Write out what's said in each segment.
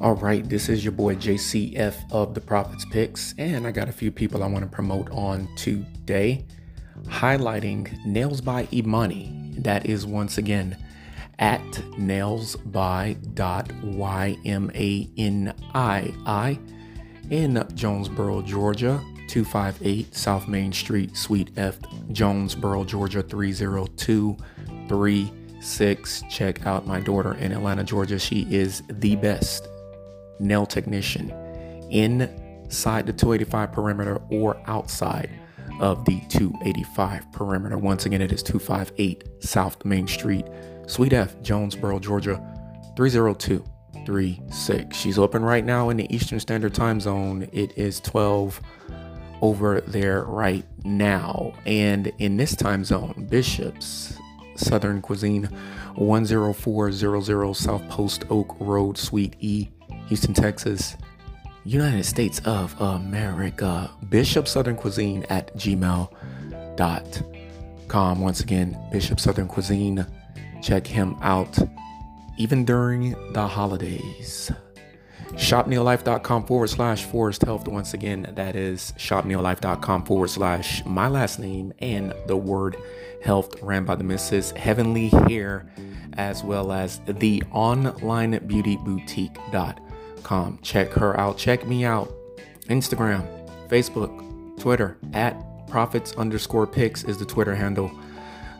All right, this is your boy JCF of the Prophets Picks, and I got a few people I want to promote on today, highlighting Nails by Imani. That is once again at nails by dot y m a n i i in Jonesboro, Georgia. 258 South Main Street, Suite F, Jonesboro, Georgia 30236. Check out my daughter in Atlanta, Georgia. She is the best nail technician inside the 285 perimeter or outside of the 285 perimeter. Once again, it is 258 South Main Street, Suite F, Jonesboro, Georgia 30236. She's open right now in the Eastern Standard Time Zone. It is 12 over there right now. And in this time zone, Bishop's Southern Cuisine 10400 South Post Oak Road, Suite E, Houston, Texas, United States of America. Bishop Southern Cuisine at gmail.com. Once again, Bishop Southern Cuisine. Check him out even during the holidays shopneolife.com forward slash forrest health. Once again, that is shopneolife.com forward slash my last name and the word health ran by the Mrs. Heavenly Hair, as well as the online beauty boutique.com. Check her out. Check me out. Instagram, Facebook, Twitter at profits underscore picks is the Twitter handle.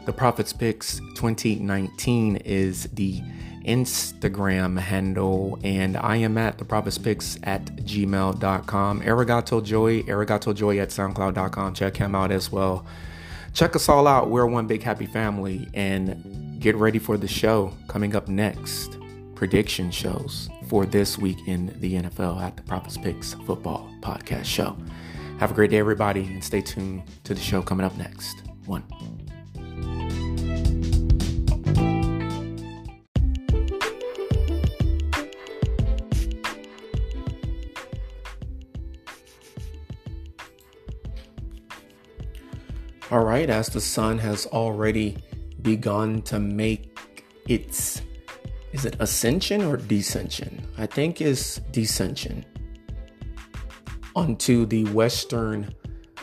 The Profits Picks 2019 is the Instagram handle, and I am at the Profits Picks at gmail.com. Arigato Joy, Arigato Joy at soundcloud.com. Check him out as well. Check us all out. We're one big happy family, and get ready for the show coming up next. Prediction shows for this week in the NFL at the Prophets Picks Football Podcast Show. Have a great day, everybody, and stay tuned to the show coming up next. One. All right, as the sun has already begun to make its is it ascension or descension? I think it's descension onto the western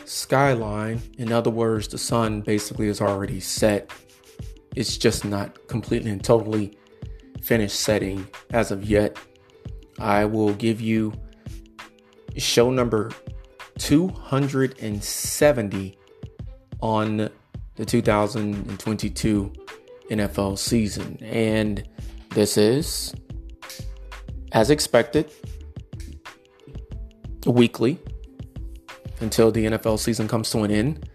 skyline. In other words, the sun basically is already set. It's just not completely and totally finished setting as of yet. I will give you show number 270 on the 2022 NFL season. And this is, as expected, weekly until the NFL season comes to an end.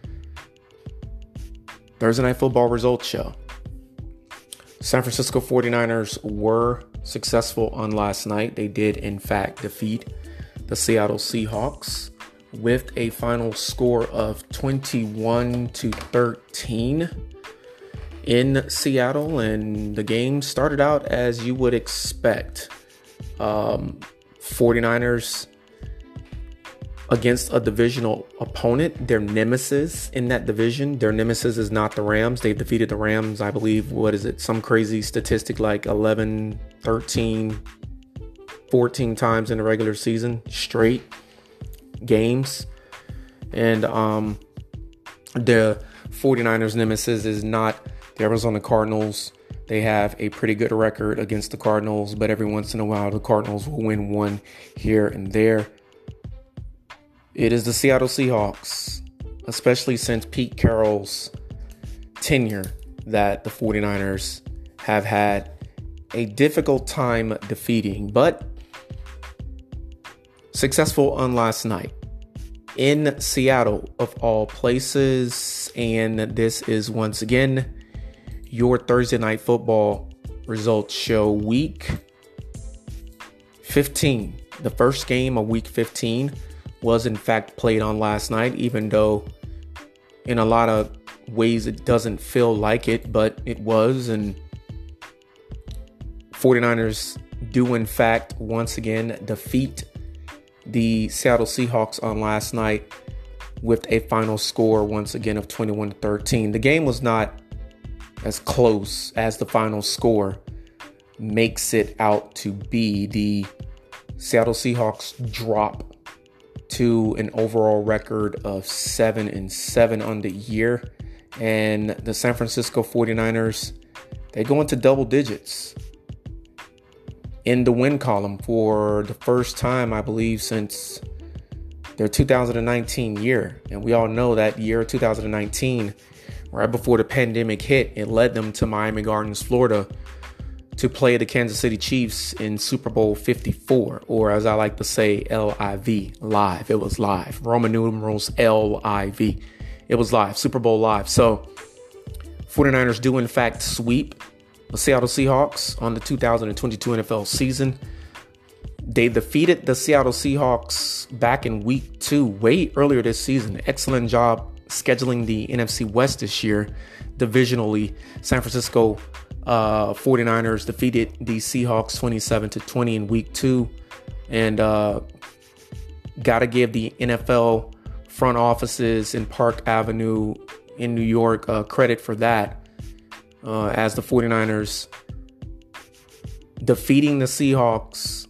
Thursday Night Football results show. San Francisco 49ers were successful on last night. They did, in fact, defeat the Seattle Seahawks with a final score of 21 to 13 in Seattle. And the game started out as you would expect. Um, 49ers against a divisional opponent, their nemesis in that division. Their nemesis is not the Rams. They've defeated the Rams, I believe, what is it? Some crazy statistic like 11, 13, 14 times in the regular season straight games. And um, the 49ers nemesis is not the Arizona Cardinals. They have a pretty good record against the Cardinals, but every once in a while, the Cardinals will win one here and there. It is the Seattle Seahawks, especially since Pete Carroll's tenure, that the 49ers have had a difficult time defeating. But successful on last night in Seattle, of all places. And this is once again your Thursday night football results show week 15. The first game of week 15 was, in fact, played on last night, even though in a lot of ways it doesn't feel like it, but it was. And 49ers do, in fact, once again defeat the Seattle Seahawks on last night with a final score once again of 21 to 13. The game was not as close as the final score makes it out to be. The Seattle Seahawks drop to an overall record of 7 and 7 on the year and the San Francisco 49ers they go into double digits in the win column for the first time I believe since their 2019 year. And we all know that year 2019 right before the pandemic hit, it led them to Miami Gardens, Florida to play the Kansas City Chiefs in Super Bowl 54, or as I like to say, LIV, live. It was live. Roman numerals LIV. It was live, Super Bowl live. So 49ers do, in fact, sweep the Seattle Seahawks on the 2022 NFL season. They defeated the Seattle Seahawks back in week two, way earlier this season. Excellent job scheduling the NFC West this year divisionally. San Francisco uh, 49ers defeated the Seahawks 27 to 20 in week two. And uh, got to give the NFL front offices in Park Avenue in New York uh, credit for that. Uh, as the 49ers defeating the Seahawks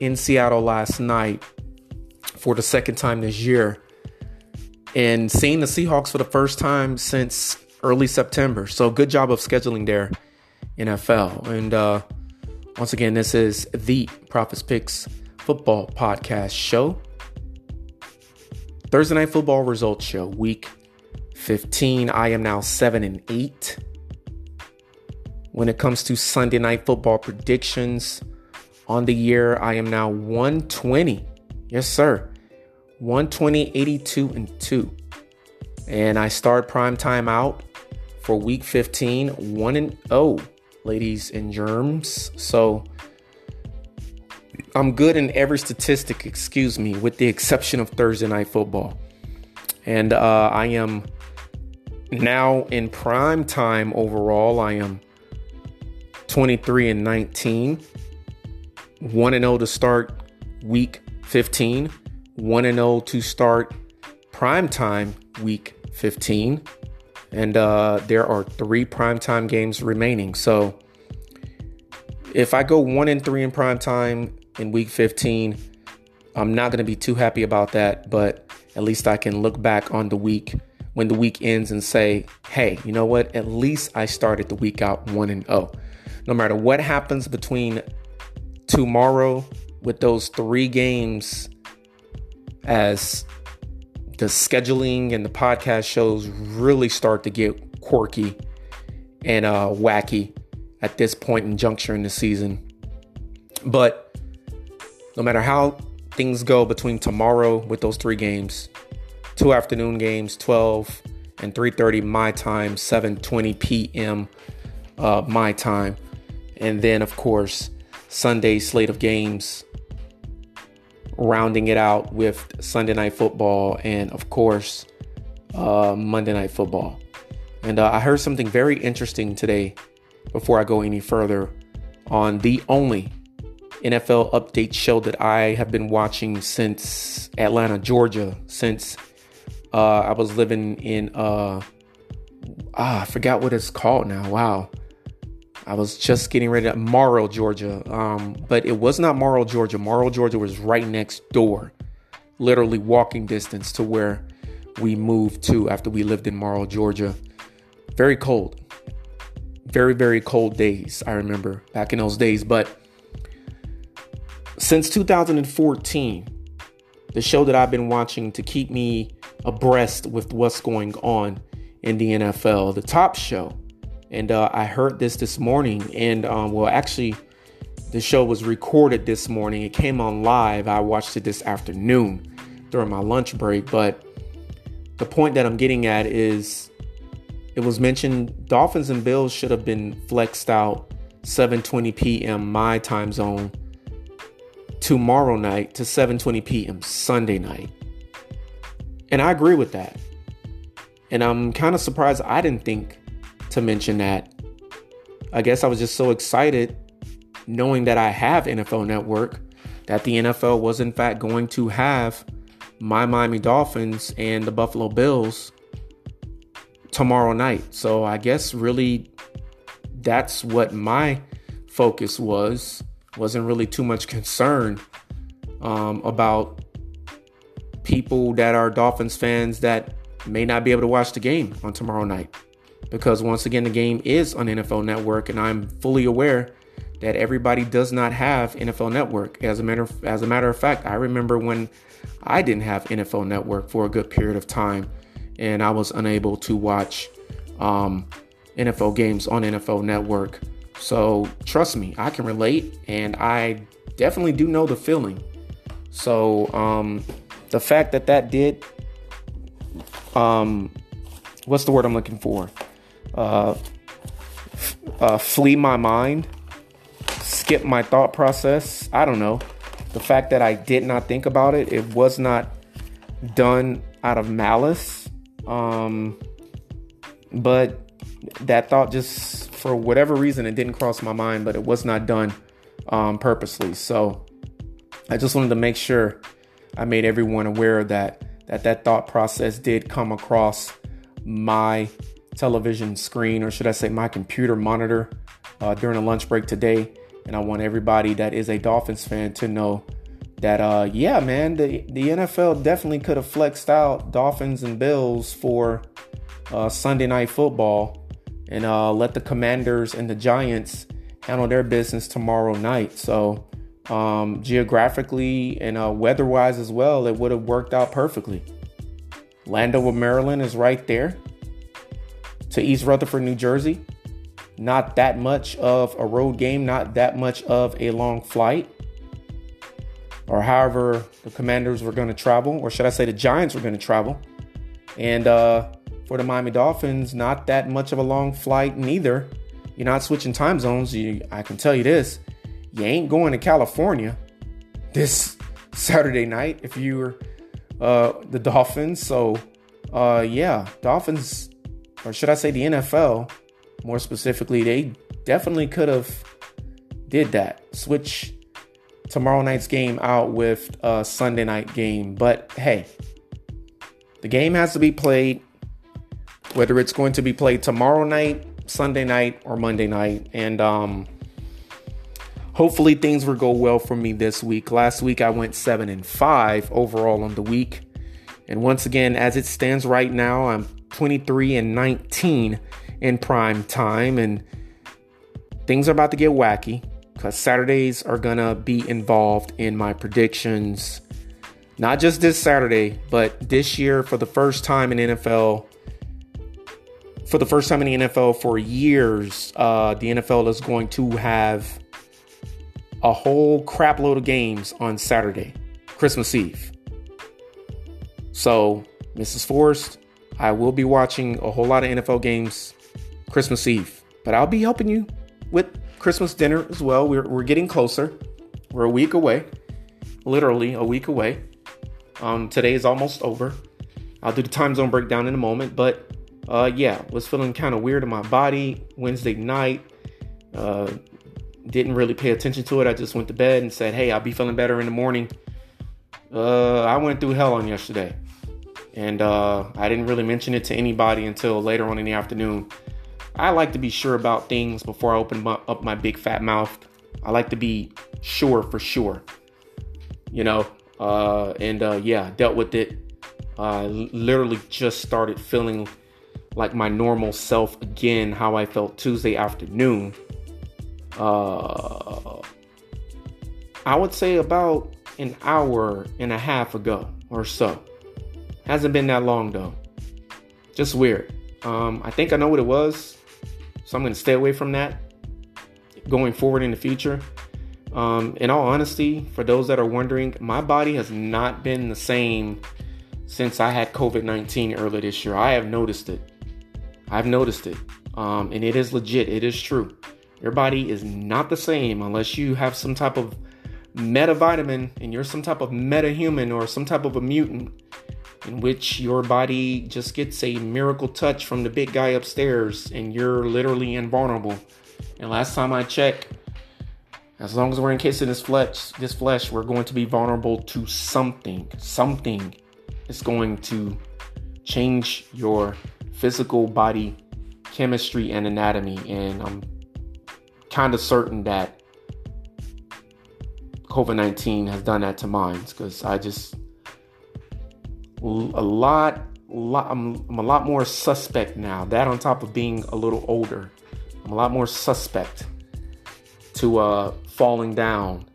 in Seattle last night for the second time this year and seeing the Seahawks for the first time since early September. So good job of scheduling there, NFL. And uh, once again, this is the Prophets Picks Football Podcast Show. Thursday Night Football Results Show, Week 15. I am now 7 and 8. When it comes to Sunday Night Football predictions on the year, I am now 120. Yes, sir. 120, 82, and 2. And I start prime time out for week 15, 1 and 0, ladies and germs. So I'm good in every statistic, excuse me, with the exception of Thursday night football. And uh, I am now in prime time overall. I am 23 and 19, 1 and 0 to start week 15, 1 and 0 to start prime time week 15. And uh, there are three primetime games remaining. So if I go 1 and 3 in prime time in week 15, I'm not going to be too happy about that, but at least I can look back on the week when the week ends and say, hey, you know what? At least I started the week out 1 and 0. No matter what happens between tomorrow with those three games as the scheduling and the podcast shows really start to get quirky and uh, wacky at this point in juncture in the season. But no matter how things go between tomorrow with those three games, two afternoon games, 12 and 3:30 my time, 7:20 p.m. Uh, my time, and then of course Sunday slate of games rounding it out with Sunday night football and, of course, uh, Monday night football. And uh, I heard something very interesting today before I go any further on the only NFL update show that I have been watching since Atlanta, Georgia, since uh, I was living in, uh, ah, I forgot what it's called now. Wow. I was just getting ready to Morrow, Georgia. Um, but it was not Morrow, Georgia. Morrow, Georgia was right next door, literally walking distance to where we moved to after we lived in Morrow, Georgia. Very cold. Very, very cold days, I remember back in those days. But since 2014, the show that I've been watching to keep me abreast with what's going on in the NFL, the top show and uh, I heard this this morning, and um, well, actually, the show was recorded this morning. It came on live. I watched it this afternoon during my lunch break. But the point that I'm getting at is it was mentioned Dolphins and Bills should have been flexed out 7:20 p.m. my time zone tomorrow night to 7:20 p.m. Sunday night. And I agree with that. And I'm kind of surprised I didn't think to mention that. I guess I was just so excited knowing that I have NFL Network that the NFL was in fact going to have my Miami Dolphins and the Buffalo Bills tomorrow night. So I guess really that's what my focus was. Wasn't really too much concern um, about people that are Dolphins fans that may not be able to watch the game on tomorrow night. Because once again, the game is on NFL Network, and I'm fully aware that everybody does not have NFL Network. As a matter of, as a matter of fact, I remember when I didn't have NFL Network for a good period of time, and I was unable to watch um, NFL games on NFL Network. So trust me, I can relate, and I definitely do know the feeling. So um, the fact that that did, um, what's the word I'm looking for? Uh, uh, flee my mind, skip my thought process. I don't know. The fact that I did not think about it, it was not done out of malice. Um, but that thought just, for whatever reason, it didn't cross my mind, but it was not done um, purposely. So I just wanted to make sure I made everyone aware that that that thought process did come across my television screen, or should I say, my computer monitor uh, during a lunch break today. And I want everybody that is a Dolphins fan to know that, uh, yeah, man, the, the NFL definitely could have flexed out Dolphins and Bills for uh, Sunday night football and uh, let the Commanders and the Giants handle their business tomorrow night. So, um, geographically and uh, weather wise as well, it would have worked out perfectly. Landover, Maryland is right there to East Rutherford, New Jersey. Not that much of a road game, not that much of a long flight. Or however the commanders were going to travel, or should I say the Giants were going to travel. And uh, for the Miami Dolphins, not that much of a long flight neither. You're not switching time zones. You, I can tell you this you ain't going to California this Saturday night if you're uh, the Dolphins. So, uh, yeah, Dolphins, or should I say the NFL, more specifically, they definitely could have did that. Switch tomorrow night's game out with a Sunday night game. But hey, the game has to be played, whether it's going to be played tomorrow night, Sunday night, or Monday night. And um, hopefully things will go well for me this week. Last week I went seven and five overall on the week. And once again, as it stands right now, I'm 23 and 19 in prime time. And things are about to get wacky because Saturdays are going to be involved in my predictions. Not just this Saturday, but this year for the first time in NFL. For the first time in the NFL for years, uh, the NFL is going to have a whole crap load of games on Saturday, Christmas Eve. So, Mrs. Forrest, I will be watching a whole lot of NFL games Christmas Eve, but I'll be helping you with Christmas dinner as well. We're, we're getting closer. We're a week away, literally a week away. Um, today is almost over. I'll do the time zone breakdown in a moment, but uh, yeah, was feeling kind of weird in my body Wednesday night. Uh, didn't really pay attention to it. I just went to bed and said, "Hey, I'll be feeling better in the morning." Uh, I went through hell on yesterday, and uh, I didn't really mention it to anybody until later on in the afternoon. I like to be sure about things before I open my, up my big fat mouth. I like to be sure for sure, you know. Uh, and uh, yeah, dealt with it. I uh, literally just started feeling like my normal self again, how I felt Tuesday afternoon uh, I would say about an hour and a half ago or so. Hasn't been that long though. Just weird. Um, I think I know what it was, so I'm to stay away from that going forward in the future. Um, in all honesty, for those that are wondering, my body has not been the same since I had COVID 19 earlier this year. I have noticed it. I've noticed it. Um, and it is legit, it is true. Your body is not the same unless you have some type of meta vitamin and you're some type of meta human or some type of a mutant in which your body just gets a miracle touch from the big guy upstairs and you're literally invulnerable. And last time I checked, as long as we're encased this flesh, this flesh, we're going to be vulnerable to something. Something is going to change your physical body chemistry and anatomy. And I'm kind of certain that COVID 19 has done that to mine because I just, a lot, lot I'm, I'm a lot more suspect now. That on top of being a little older, I'm a lot more suspect to uh, falling down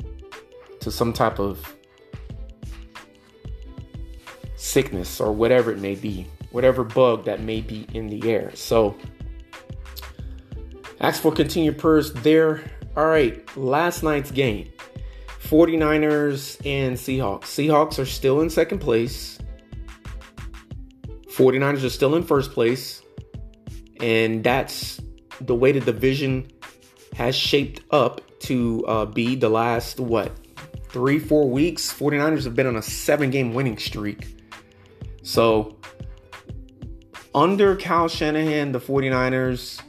to some type of sickness or whatever it may be, whatever bug that may be in the air. So, ask for continued prayers there. All right, last night's game 49ers and Seahawks. Seahawks are still in second place. 49ers are still in first place. And that's the way the division has shaped up to uh, be the last, what, three, four weeks? 49ers have been on a seven game winning streak. So, under Kyle Shanahan, the 49ers,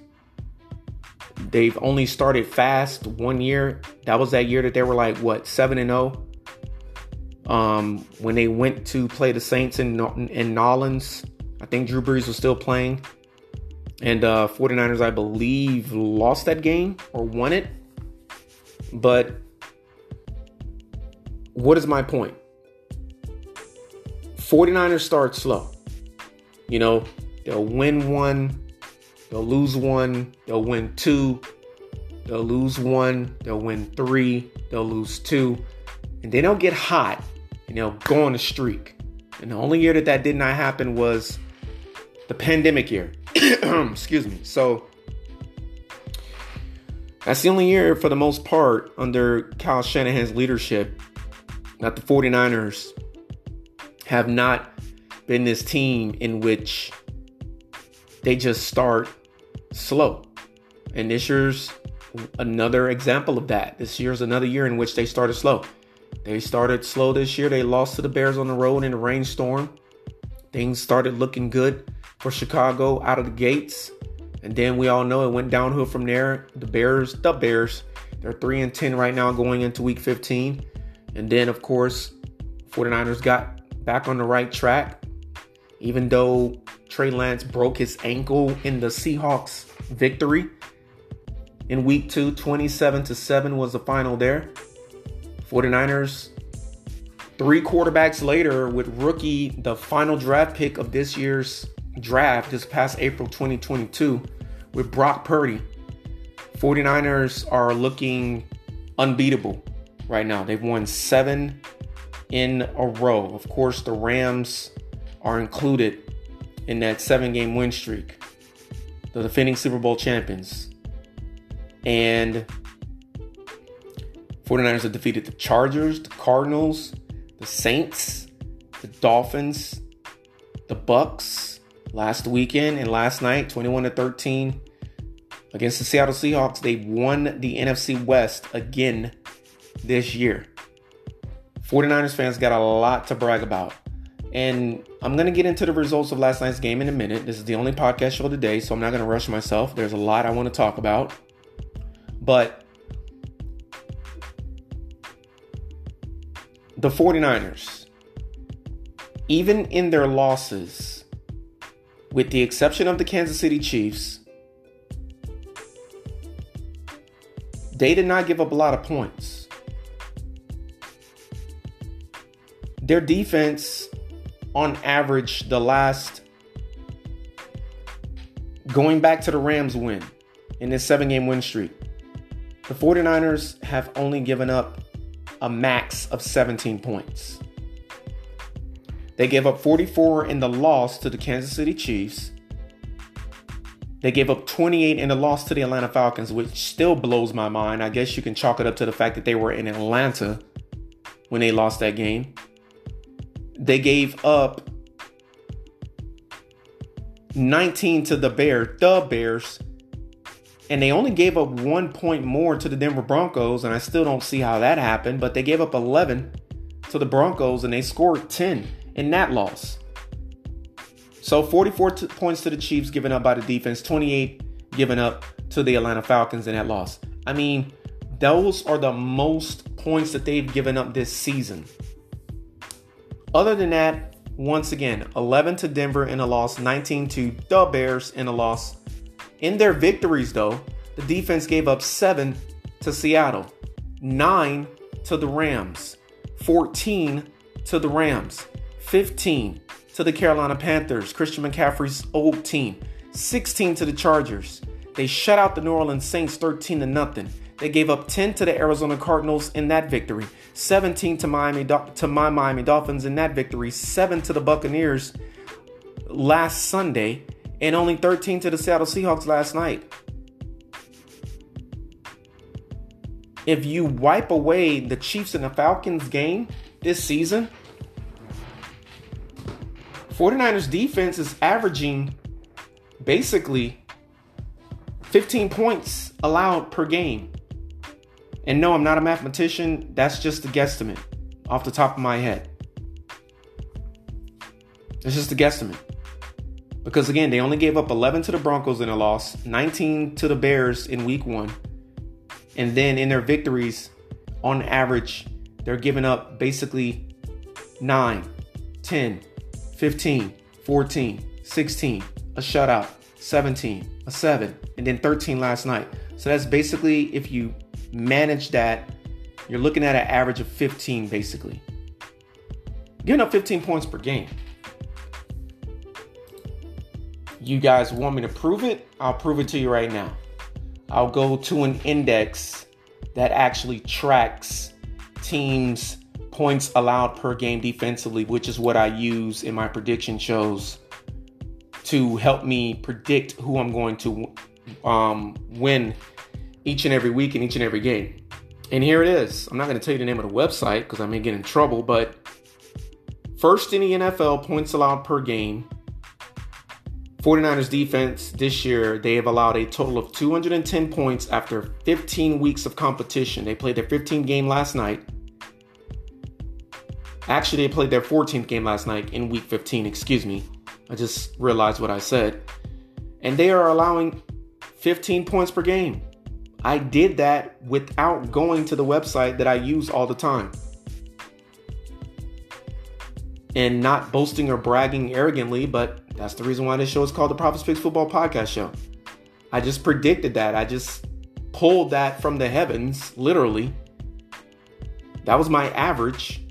they've only started fast one year. That was that year that they were like, what, 7 and 0? Um, when they went to play the Saints in, in Nolans, I think Drew Brees was still playing. And uh, 49ers, I believe, lost that game or won it. But what is my point? 49ers start slow. You know, they'll win one, they'll lose one, they'll win two, they'll lose one, they'll win three, they'll lose two, and then they'll get hot and they'll go on a streak. And the only year that that did not happen was the pandemic year. Excuse me. So that's the only year, for the most part, under Kyle Shanahan's leadership, that the 49ers have not been this team in which they just start slow. And this year's another example of that. This year's another year in which they started slow. They started slow this year. They lost to the Bears on the road in a rainstorm. Things started looking good for Chicago out of the gates. And then we all know it went downhill from there. The Bears, the Bears, they're 3 and 10 right now going into week 15. And then of course, 49ers got back on the right track. Even though Trey Lance broke his ankle in the Seahawks victory in week two, 27 to 7 was the final there. 49ers, three quarterbacks later, with rookie, the final draft pick of this year's draft this past April 2022, with Brock Purdy. 49ers are looking unbeatable right now. They've won seven in a row. Of course, the Rams are included in that seven game win streak, the defending Super Bowl champions. And 49ers have defeated the Chargers, the Cardinals, the Saints, the Dolphins, the Bucks last weekend and last night, 21 to 13 against the Seattle Seahawks. They won the NFC West again this year. 49ers fans got a lot to brag about. And I'm going to get into the results of last night's game in a minute. This is the only podcast show today, so I'm not going to rush myself. There's a lot I want to talk about. But the 49ers, even in their losses, with the exception of the Kansas City Chiefs, they did not give up a lot of points. Their defense, on average, the last going back to the Rams win in this seven game win streak, the 49ers have only given up a max of 17 points. They gave up 44 in the loss to the Kansas City Chiefs. They gave up 28 in the loss to the Atlanta Falcons, which still blows my mind. I guess you can chalk it up to the fact that they were in Atlanta when they lost that game they gave up 19 to the Bears, the Bears, and they only gave up one point more to the Denver Broncos, and I still don't see how that happened, but they gave up 11 to the Broncos and they scored 10 in that loss. So 44 t- points to the Chiefs given up by the defense, 28 given up to the Atlanta Falcons in that loss. I mean, those are the most points that they've given up this season. Other than that, once again, 11 to Denver in a loss, 19 to the Bears in a loss. In their victories, though, the defense gave up 7 to Seattle, 9 to the Rams, 14 to the Rams, 15 to the Carolina Panthers, Christian McCaffrey's old team, 16 to the Chargers. They shut out the New Orleans Saints 13 to nothing. They gave up 10 to the Arizona Cardinals in that victory, 17 to Miami to my Miami Dolphins in that victory, 7 to the Buccaneers last Sunday, and only 13 to the Seattle Seahawks last night. If you wipe away the Chiefs and the Falcons game this season, 49ers defense is averaging basically 15 points allowed per game. And no, I'm not a mathematician. That's just a guesstimate off the top of my head. It's just a guesstimate. Because again, they only gave up 11 to the Broncos in a loss, 19 to the Bears in week one. And then in their victories, on average, they're giving up basically 9, 10, 15, 14, 16, a shutout, 17, a 7, and then 13 last night. So that's basically if you manage that, you're looking at an average of 15 basically. Giving up 15 points per game. You guys want me to prove it? I'll prove it to you right now. I'll go to an index that actually tracks teams' points allowed per game defensively, which is what I use in my prediction shows to help me predict who I'm going to um, win each and every week in each and every game. And here it is. I'm not going to tell you the name of the website because I may get in trouble, but first in the NFL points allowed per game 49ers defense this year, they have allowed a total of 210 points after 15 weeks of competition. They played their 15th game last night. Actually, they played their 14th game last night in week 15, excuse me. I just realized what I said. And they are allowing 15 points per game. I did that without going to the website that I use all the time. And not boasting or bragging arrogantly, but that's the reason why this show is called the Prophet's Picks Football Podcast Show. I just predicted that. I just pulled that from the heavens, literally. That was my average.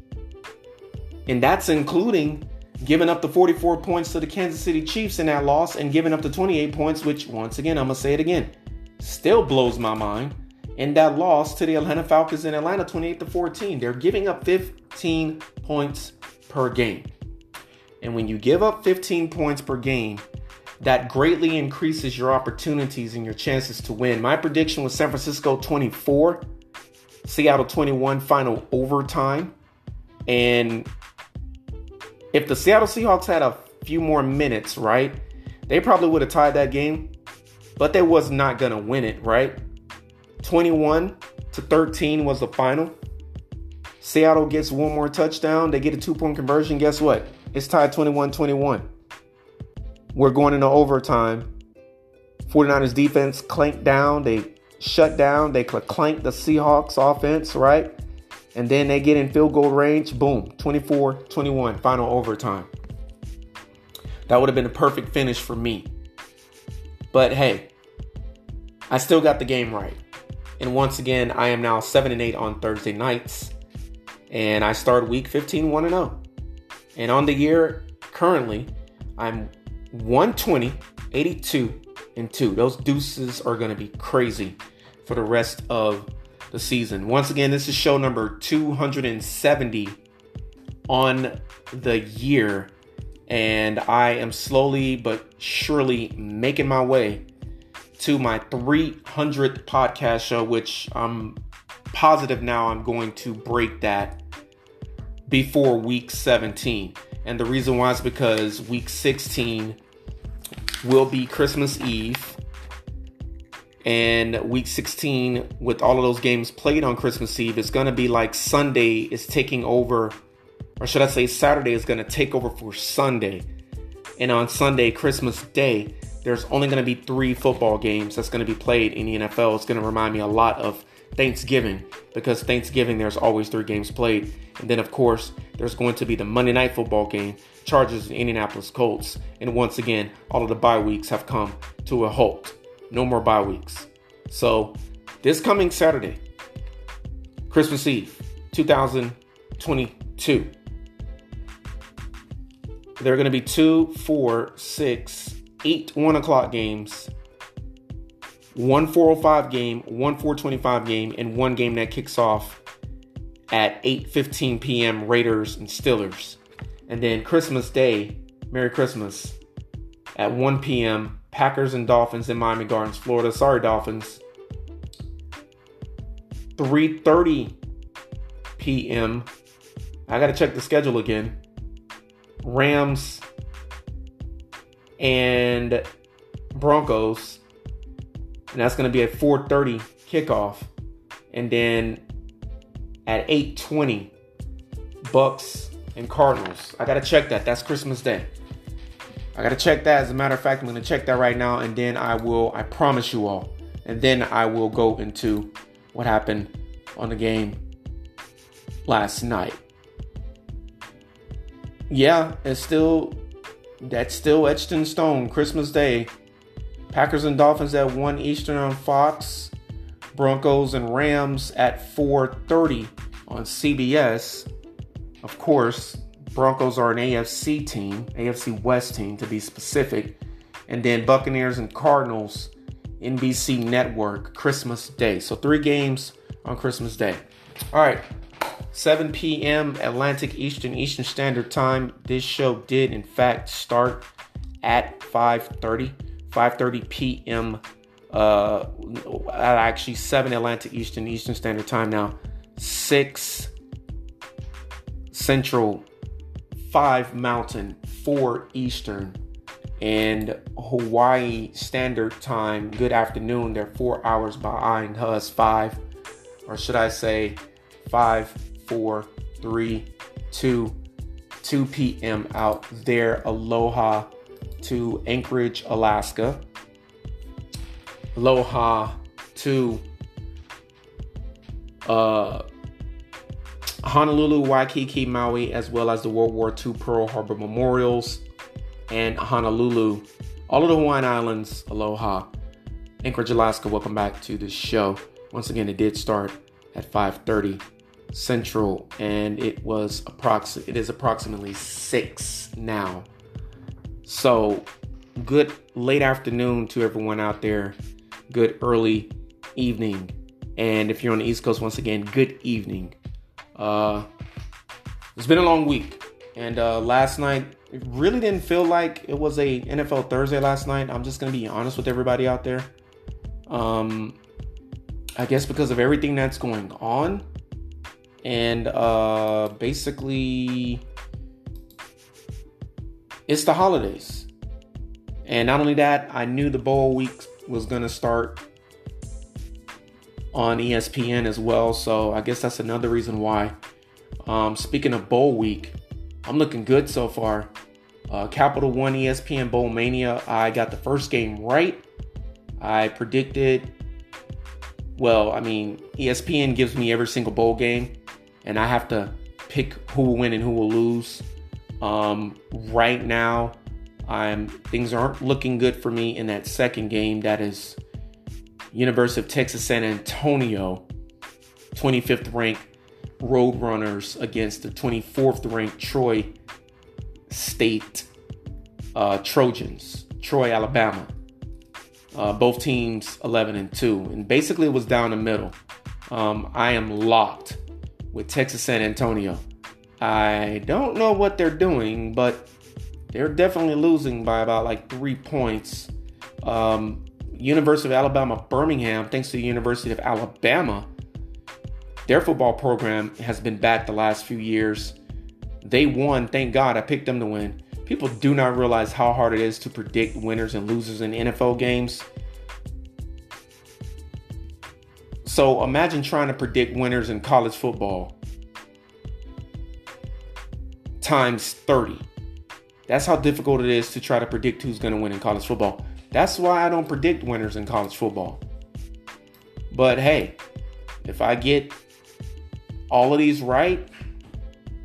And that's including giving up the 44 points to the Kansas City Chiefs in that loss and giving up the 28 points, which, once again, I'm going to say it again, still blows my mind. And that loss to the Atlanta Falcons in Atlanta, 28 to 14, they're giving up 15 points per game. And when you give up 15 points per game, that greatly increases your opportunities and your chances to win. My prediction was San Francisco 24, Seattle 21 final overtime. And if the Seattle Seahawks had a few more minutes, right, they probably would have tied that game, but they was not going to win it, right? 21 to 13 was the final. Seattle gets one more touchdown. They get a two point conversion. Guess what? It's tied 21 21. We're going into overtime. 49ers defense clanked down. They shut down. They clank the Seahawks offense, right? And then they get in field goal range. Boom, 24 21, final overtime. That would have been a perfect finish for me. But hey, I still got the game right. And once again, I am now 7 and 8 on Thursday nights. And I start week 15 1 and 0. And on the year currently, I'm 120, 82, and 2. Those deuces are going to be crazy for the rest of the season. Once again, this is show number 270 on the year. And I am slowly but surely making my way to my 300th podcast show, which I'm positive now I'm going to break that before week 17. And the reason why is because week 16 will be Christmas Eve. And week 16, with all of those games played on Christmas Eve, it's going to be like Sunday is taking over, or should I say, Saturday is going to take over for Sunday. And on Sunday, Christmas Day, there's only going to be three football games that's going to be played in the NFL. It's going to remind me a lot of Thanksgiving because Thanksgiving there's always three games played. And then, of course, there's going to be the Monday night football game, Chargers and Indianapolis Colts. And once again, all of the bye weeks have come to a halt. No more bye weeks. So, this coming Saturday, Christmas Eve, 2022. There are going to be two, four, six, eight one o'clock games, one 405 game, one 425 game, and one game that kicks off at 8:15 p.m. Raiders and Steelers. And then Christmas Day, Merry Christmas, at 1 p.m. Packers and Dolphins in Miami Gardens, Florida. Sorry, Dolphins. 3:30 p.m. I got to check the schedule again. Rams and Broncos. And that's going to be at 4:30 kickoff. And then at 8:20 Bucks and Cardinals. I got to check that. That's Christmas Day. I got to check that. As a matter of fact, I'm to check that right now and then I will I promise you all. And then I will go into what happened on the game last night. Yeah, it's still that's still etched in stone. Christmas Day, Packers and Dolphins at one Eastern on Fox, Broncos and Rams at 4:30 on CBS. Of course, Broncos are an AFC team, AFC West team to be specific, and then Buccaneers and Cardinals, NBC Network, Christmas Day. So three games on Christmas Day. All right, 7 p.m. Atlantic Eastern Eastern Standard Time. This show did in fact start at 5:30, 5:30 p.m. Uh, actually 7 Atlantic Eastern Eastern Standard Time now. 6 Central, 5 Mountain, 4 Eastern, and Hawaii Standard Time. Good afternoon. They're four hours behind us. Five, or should I say, five four, three, two, 2 p.m. out there. Aloha to Anchorage, Alaska. Aloha to uh, Honolulu, Waikiki, Maui, as well as the World War II Pearl Harbor Memorials and Honolulu. All of the Hawaiian Islands, aloha. Anchorage, Alaska, welcome back to the show. Once again, it did start at 5:30 Central, and it was approximate. It is approximately six now. So, good late afternoon to everyone out there. Good early evening, and if you're on the East Coast, once again, good evening. Uh, it's been a long week, and uh, last night it really didn't feel like it was a NFL Thursday last night. I'm just gonna be honest with everybody out there. Um, I guess because of everything that's going on, and uh, basically it's the holidays. And not only that, I knew the bowl week was going to start on ESPN as well. So I guess that's another reason why. Um, speaking of bowl week, I'm looking good so far. Uh, Capital One ESPN Bowl Mania, I got the first game right. I predicted, well, I mean, ESPN gives me every single bowl game and I have to pick who will win and who will lose. Um, right now, I'm things aren't looking good for me in that second game. That is University of Texas San Antonio, 25th ranked Roadrunners against the 24th ranked Troy State uh, Trojans, Troy, Alabama. Uh, both teams 11 and 2, and basically it was down the middle. Um, I am locked with Texas San Antonio. I don't know what they're doing, but they're definitely losing by about like three points. Um, University of Alabama Birmingham, thanks to the University of Alabama, their football program has been back the last few years. They won, thank God. I picked them to win. People do not realize how hard it is to predict winners and losers in NFL games. So imagine trying to predict winners in college football times 30. That's how difficult it is to try to predict who's going to win in college football. That's why I don't predict winners in college football. But hey, if I get all of these right,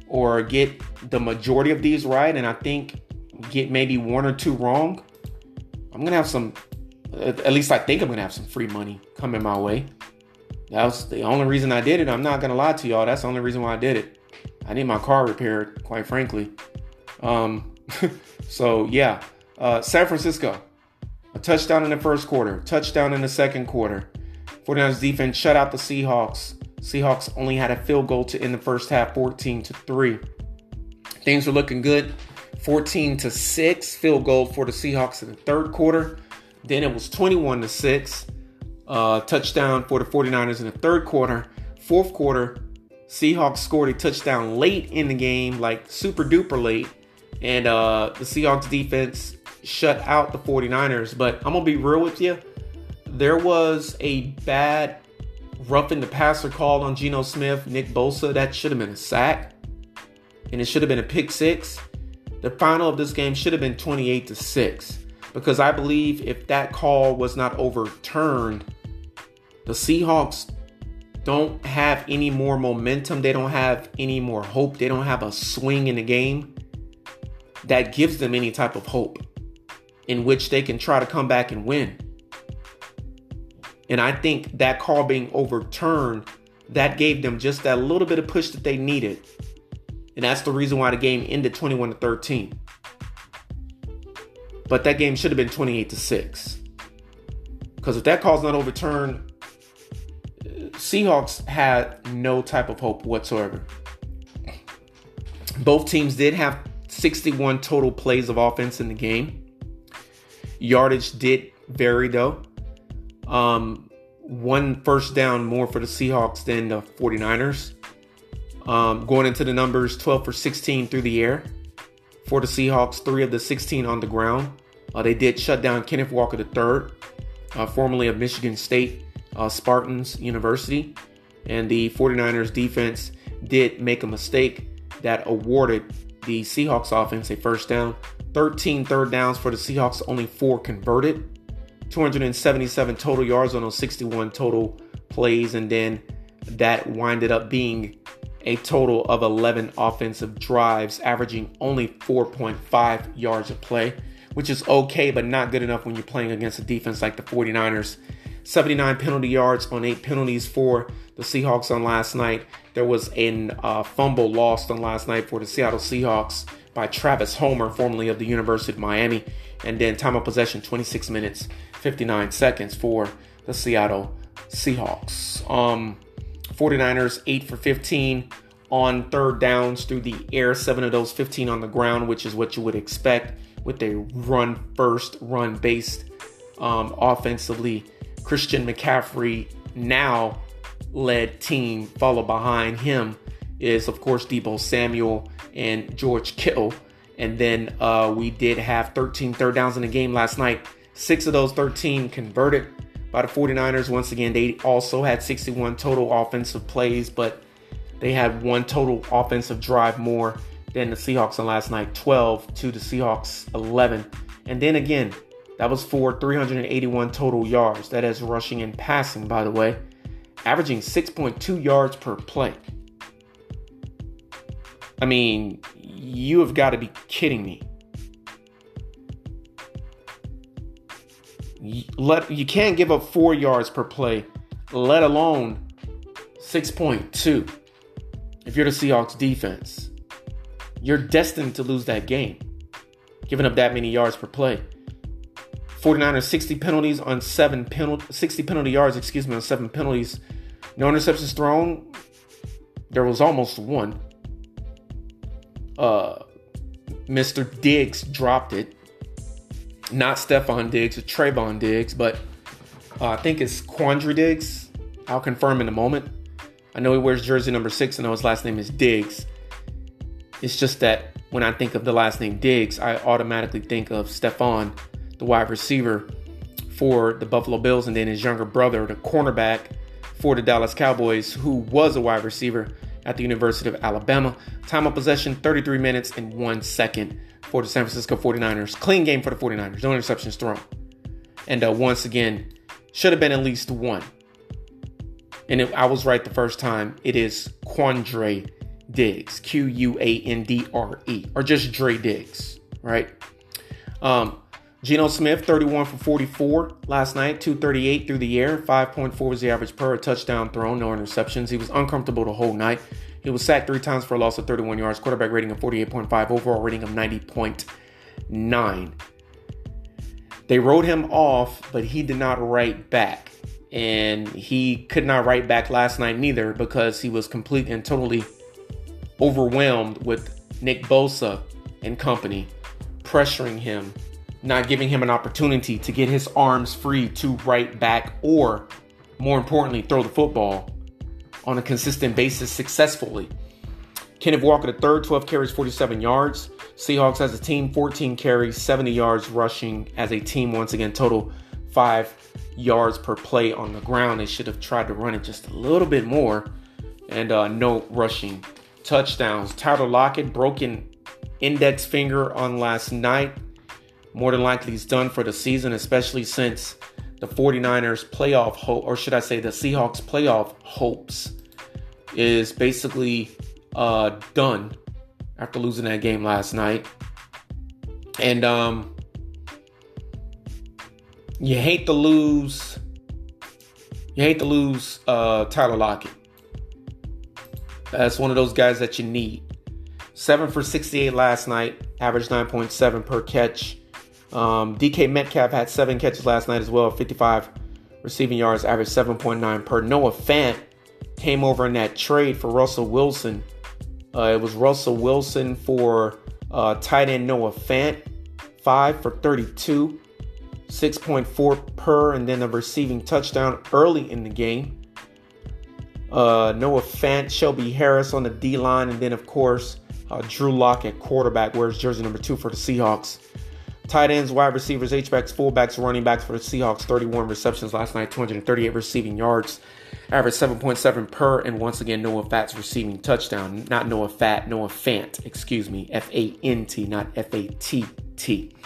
or get the majority of these right, and I think get maybe one or two wrong, I'm gonna have some. At least I think I'm gonna have some free money coming my way. That was the only reason I did it. I'm not gonna lie to y'all. That's the only reason why I did it. I need my car repaired, quite frankly. Um, so yeah, uh, San Francisco, a touchdown in the first quarter, touchdown in the second quarter. 49ers defense shut out the Seahawks. Seahawks only had a field goal to end the first half, 14 to 3. Things were looking good. 14 to 6 field goal for the Seahawks in the third quarter. Then it was 21 to 6. Uh, touchdown for the 49ers in the third quarter. Fourth quarter, Seahawks scored a touchdown late in the game, like super duper late. And uh, the Seahawks defense shut out the 49ers. But I'm going to be real with you. There was a bad roughing the passer called on Geno Smith, Nick Bosa. That should have been a sack. And it should have been a pick six. The final of this game should have been 28 to 6. Because I believe if that call was not overturned, the Seahawks don't have any more momentum. They don't have any more hope. They don't have a swing in the game that gives them any type of hope in which they can try to come back and win. And I think that call being overturned, that gave them just that little bit of push that they needed. And that's the reason why the game ended 21 to 13. But that game should have been 28 to 6. Because if that call's not overturned, Seahawks had no type of hope whatsoever. Both teams did have 61 total plays of offense in the game. Yardage did vary though. Um, one first down more for the Seahawks than the 49ers. Um, going into the numbers 12 for 16 through the air for the Seahawks, three of the 16 on the ground. Uh, they did shut down Kenneth Walker III, uh, formerly of Michigan State uh, Spartans University. And the 49ers defense did make a mistake that awarded the Seahawks offense a first down. 13 third downs for the Seahawks, only four converted. 277 total yards on those 61 total plays. And then that winded up being a total of 11 offensive drives, averaging only 4.5 yards a play, which is okay, but not good enough when you're playing against a defense like the 49ers 79 penalty yards on eight penalties for the Seahawks on last night. There was a uh, fumble lost on last night for the Seattle Seahawks by Travis Homer, formerly of the University of Miami. And then time of possession 26 minutes 59 seconds for the Seattle Seahawks. Um, 49ers 8 for 15 on third downs through the air, seven of those 15 on the ground, which is what you would expect with a run first, run based um, offensively Christian McCaffrey now led team follow behind him is of course Deebo Samuel and George Kittle. And then uh, we did have 13 third downs in the game last night. Six of those 13 converted by the 49ers. Once again, they also had 61 total offensive plays, but they had one total offensive drive more than the Seahawks on last night 12 to the Seahawks 11. And then again, that was for 381 total yards. That is rushing and passing, by the way, averaging 6.2 yards per play. I mean, you have got to be kidding me. Let you can't give up 4 yards per play, let alone 6.2. If you're the Seahawks defense, you're destined to lose that game. Giving up that many yards per play. 49ers 60 penalties on seven penalty 60 penalty yards, excuse me, on seven penalties. No interceptions thrown. There was almost one. Uh Mr. Diggs dropped it. Not Stefon Diggs, it's Trevon Diggs, but uh, I think it's Quandre Diggs. I'll confirm in a moment. I know he wears jersey number six. I know his last name is Diggs. It's just that when I think of the last name Diggs, I automatically think of Stefon the wide receiver for the Buffalo Bills, and then his younger brother, the cornerback for the Dallas Cowboys, who was a wide receiver at the University of Alabama. Time of possession 33 minutes and one second for the San Francisco 49ers. Clean game for the 49ers, no interceptions thrown. And uh, once again, should have been at least one. And it, I was right the first time. It is Quandre Diggs, Q U A N D R E, or just Dre Diggs, right? Um, Geno Smith, 31 for 44 last night, 238 through the air, 5.4 was the average per touchdown thrown, no interceptions. He was uncomfortable the whole night. He was sacked three times for a loss of 31 yards, quarterback rating of 48.5, overall rating of 90.9. They wrote him off, but he did not write back. And he could not write back last night neither because he was completely and totally overwhelmed with Nick Bosa and company pressuring him not giving him an opportunity to get his arms free to right back or, more importantly, throw the football on a consistent basis successfully. Kenneth Walker, the third, 12 carries, 47 yards. Seahawks as a team, 14 carries, 70 yards rushing as a team. Once again, total five yards per play on the ground. They should have tried to run it just a little bit more. And uh, no rushing touchdowns. Tyler Lockett, broken index finger on last night more than likely he's done for the season, especially since the 49ers playoff hope, or should I say the Seahawks playoff hopes, is basically uh, done after losing that game last night. And um, you hate to lose. You hate to lose uh, Tyler Lockett. That's one of those guys that you need. Seven for 68 last night, average 9.7 per catch. Um, DK Metcalf had seven catches last night as well, 55 receiving yards, average 7.9 per. Noah Fant came over in that trade for Russell Wilson. Uh, it was Russell Wilson for uh, tight end Noah Fant, 5 for 32, 6.4 per, and then a receiving touchdown early in the game. Uh, Noah Fant, Shelby Harris on the D line, and then, of course, uh, Drew Lock at quarterback, wears jersey number two for the Seahawks. Tight ends, wide receivers, H-backs, fullbacks, running backs for the Seahawks. 31 receptions last night, 238 receiving yards, average 7.7 per, and once again Noah Fat's receiving touchdown. Not Noah Fat, Noah Fant, excuse me, F-A-N-T, not F-A-T-T.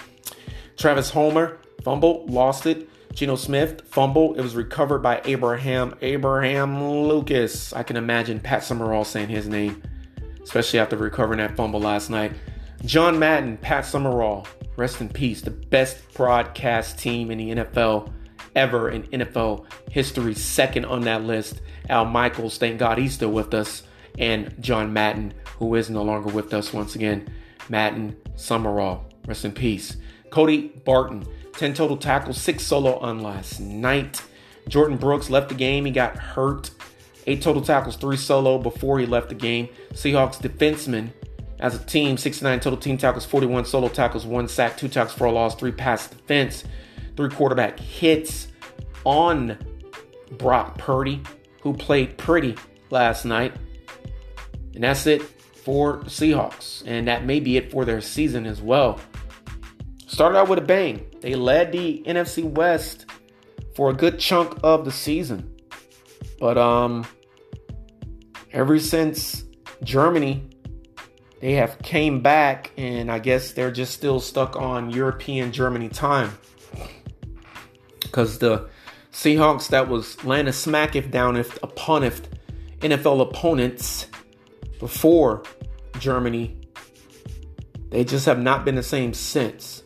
Travis Homer, fumble, lost it. Geno Smith, fumble. It was recovered by Abraham, Abraham Lucas. I can imagine Pat Summerall saying his name, especially after recovering that fumble last night. John Madden, Pat Summerall, rest in peace, the best broadcast team in the NFL ever in NFL history, second on that list. Al Michaels, thank God he's still with us, and John Madden, who is no longer with us once again. Madden, Summerall, rest in peace. Cody Barton, 10 total tackles, 6 solo on last night. Jordyn Brooks left the game, he got hurt. 8 total tackles, 3 solo before he left the game. Seahawks defenseman as a team, 69 total team tackles, 41 solo tackles, one sack, two tackles for a loss, three pass defense, three quarterback hits on Brock Purdy, who played pretty last night. And that's it for the Seahawks. And that may be it for their season as well. Started out with a bang. They led the NFC West for a good chunk of the season. But um ever since Germany they have came back and I guess they're just still stuck on European Germany time. Cause the Seahawks that was landing smack if down if upon if NFL opponents before Germany, they just have not been the same since.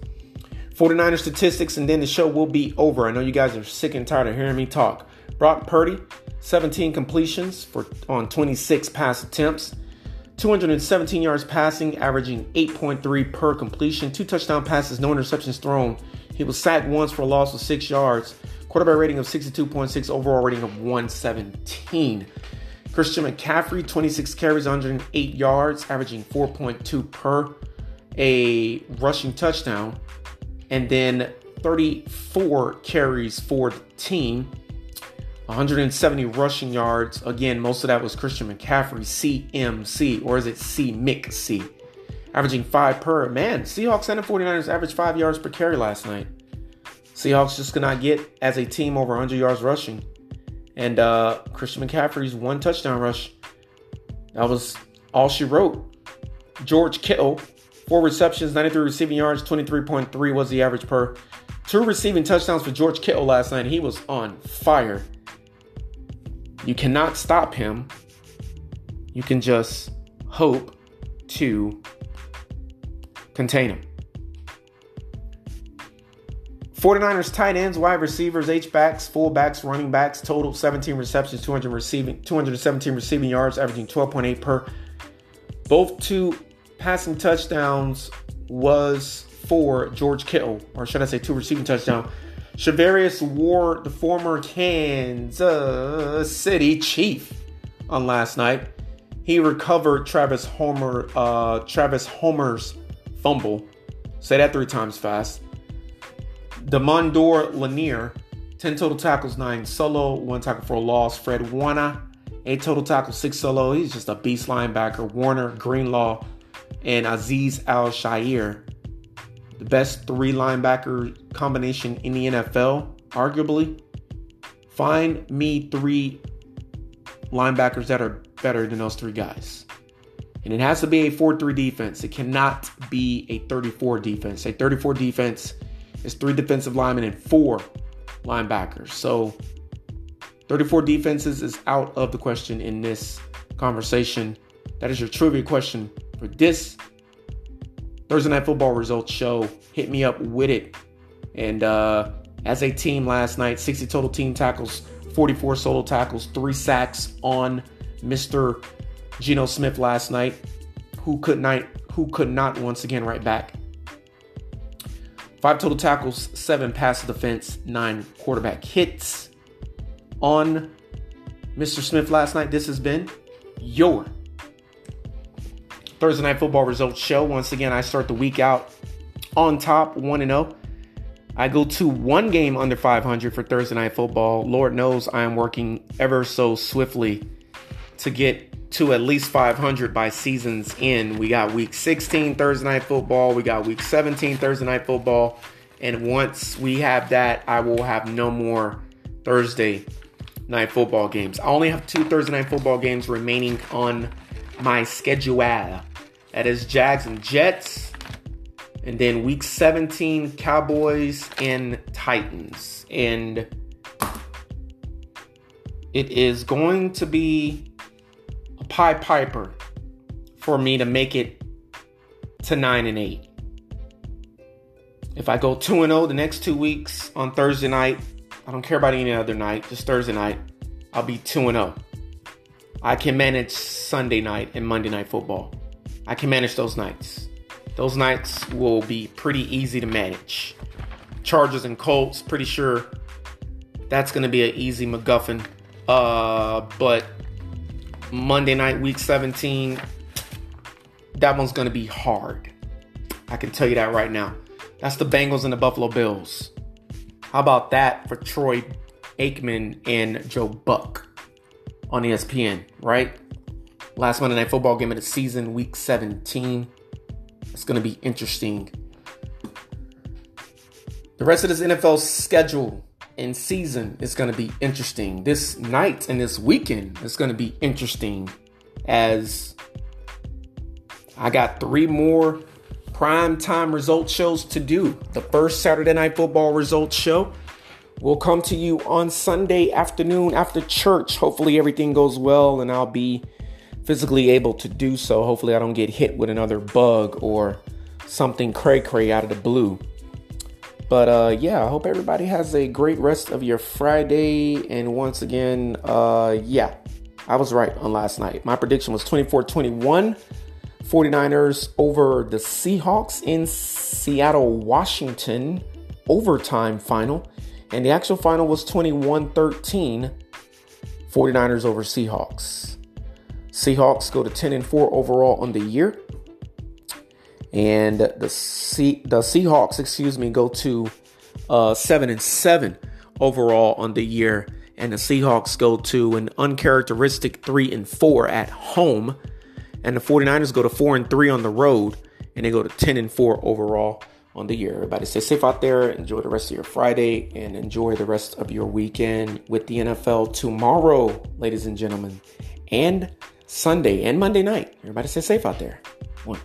49er statistics, and then the show will be over. I know you guys are sick and tired of hearing me talk. Brock Purdy, 17 completions for on 26 pass attempts. 217 yards passing, averaging 8.3 per completion, two touchdown passes, no interceptions thrown. He was sacked once for a loss of six yards. Quarterback rating of 62.6, overall rating of 117. Christian McCaffrey, 26 carries, 108 yards, averaging 4.2 per, a rushing touchdown, and then 34 carries for the team. 170 rushing yards. Again, most of that was Christian McCaffrey, CMC, or is it C McC? Averaging five per. Man, Seahawks and the 49ers averaged five yards per carry last night. Seahawks just could not get as a team over 100 yards rushing. And uh, Christian McCaffrey's one touchdown rush. That was all she wrote. George Kittle, four receptions, 93 receiving yards, 23.3 was the average per. Two receiving touchdowns for George Kittle last night. He was on fire. You cannot stop him. You can just hope to contain him. 49ers tight ends, wide receivers, H-backs, fullbacks, running backs, total 17 receptions, 200 receiving, 217 receiving yards, averaging 12.8 per. Both two passing touchdowns was for George Kittle, or should I say two receiving touchdowns. Charvarius Ward, the former Kansas City Chief, on last night. He recovered Travis Homer, uh, Travis Homer's fumble. Say that three times fast. Deommodore Lanier, 10 total tackles, 9 solo, 1 tackle for a loss. Fred Warner, 8 total tackles, 6 solo. He's just a beast linebacker. Warner, Greenlaw, and Aziz Al-Shaair. The best three linebacker combination in the NFL, arguably. Find me three linebackers that are better than those three guys. And it has to be a 4 3 defense. It cannot be a 34 defense. A 34 defense is three defensive linemen and four linebackers. So 34 defenses is out of the question in this conversation. That is your trivia question for this Thursday Night Football results show. Hit me up with it. And uh, as a team last night, 60 total team tackles, 44 solo tackles, three sacks on Mr. Geno Smith last night, who could not who could not once again right back. Five total tackles, seven pass defense, nine quarterback hits on Mr. Smith last night. This has been your Thursday Night Football Results Show. Once again, I start the week out on top, 1 0. I go to one game under 500 for Thursday Night Football. Lord knows I am working ever so swiftly to get to at least 500 by season's end. We got week 16 Thursday night football, we got week 17 Thursday night football, and once we have that, I will have no more Thursday night football games. I only have two Thursday night football games remaining on my schedule. That is Jags and Jets. And then week 17, Cowboys and Titans. And it is going to be a Pie Piper for me to make it to 9 and 8. If I go 2 and 0 the next 2 weeks on Thursday night, I don't care about any other night, just Thursday night, I'll be 2 and 0. I can manage Sunday night and Monday night football. I can manage those nights. Those nights will be pretty easy to manage. Chargers and Colts, pretty sure that's going to be an easy MacGuffin. Uh, but Monday night, week 17, that one's going to be hard. I can tell you that right now. That's the Bengals and the Buffalo Bills. How about that for Troy Aikman and Joe Buck on ESPN, right? Last Monday Night Football game of the season, week 17. It's going to be interesting. The rest of this NFL schedule and season is going to be interesting. This night and this weekend is going to be interesting as I got three more prime time result shows to do. The first Saturday Night Football result show will come to you on Sunday afternoon after church. Hopefully, everything goes well and I'll be physically able to do so. Hopefully, I don't get hit with another bug or something cray cray out of the blue. But uh, yeah, I hope everybody has a great rest of your Friday. And once again, uh, yeah, I was right on last night. My prediction was 24 21. 49ers over the Seahawks in Seattle, Washington, overtime final. And the actual final was 21 13. 49ers over Seahawks. Seahawks go to 10 and 4 overall on the year. And the C- the Seahawks, excuse me, go to uh, 7 and 7 overall on the year. And the Seahawks go to an uncharacteristic 3 and 4 at home. And the 49ers go to 4 and 3 on the road. And they go to 10 and 4 overall on the year. Everybody stay safe out there. Enjoy the rest of your Friday and enjoy the rest of your weekend with the NFL tomorrow, ladies and gentlemen. And Sunday and Monday night. Everybody stay safe out there. One.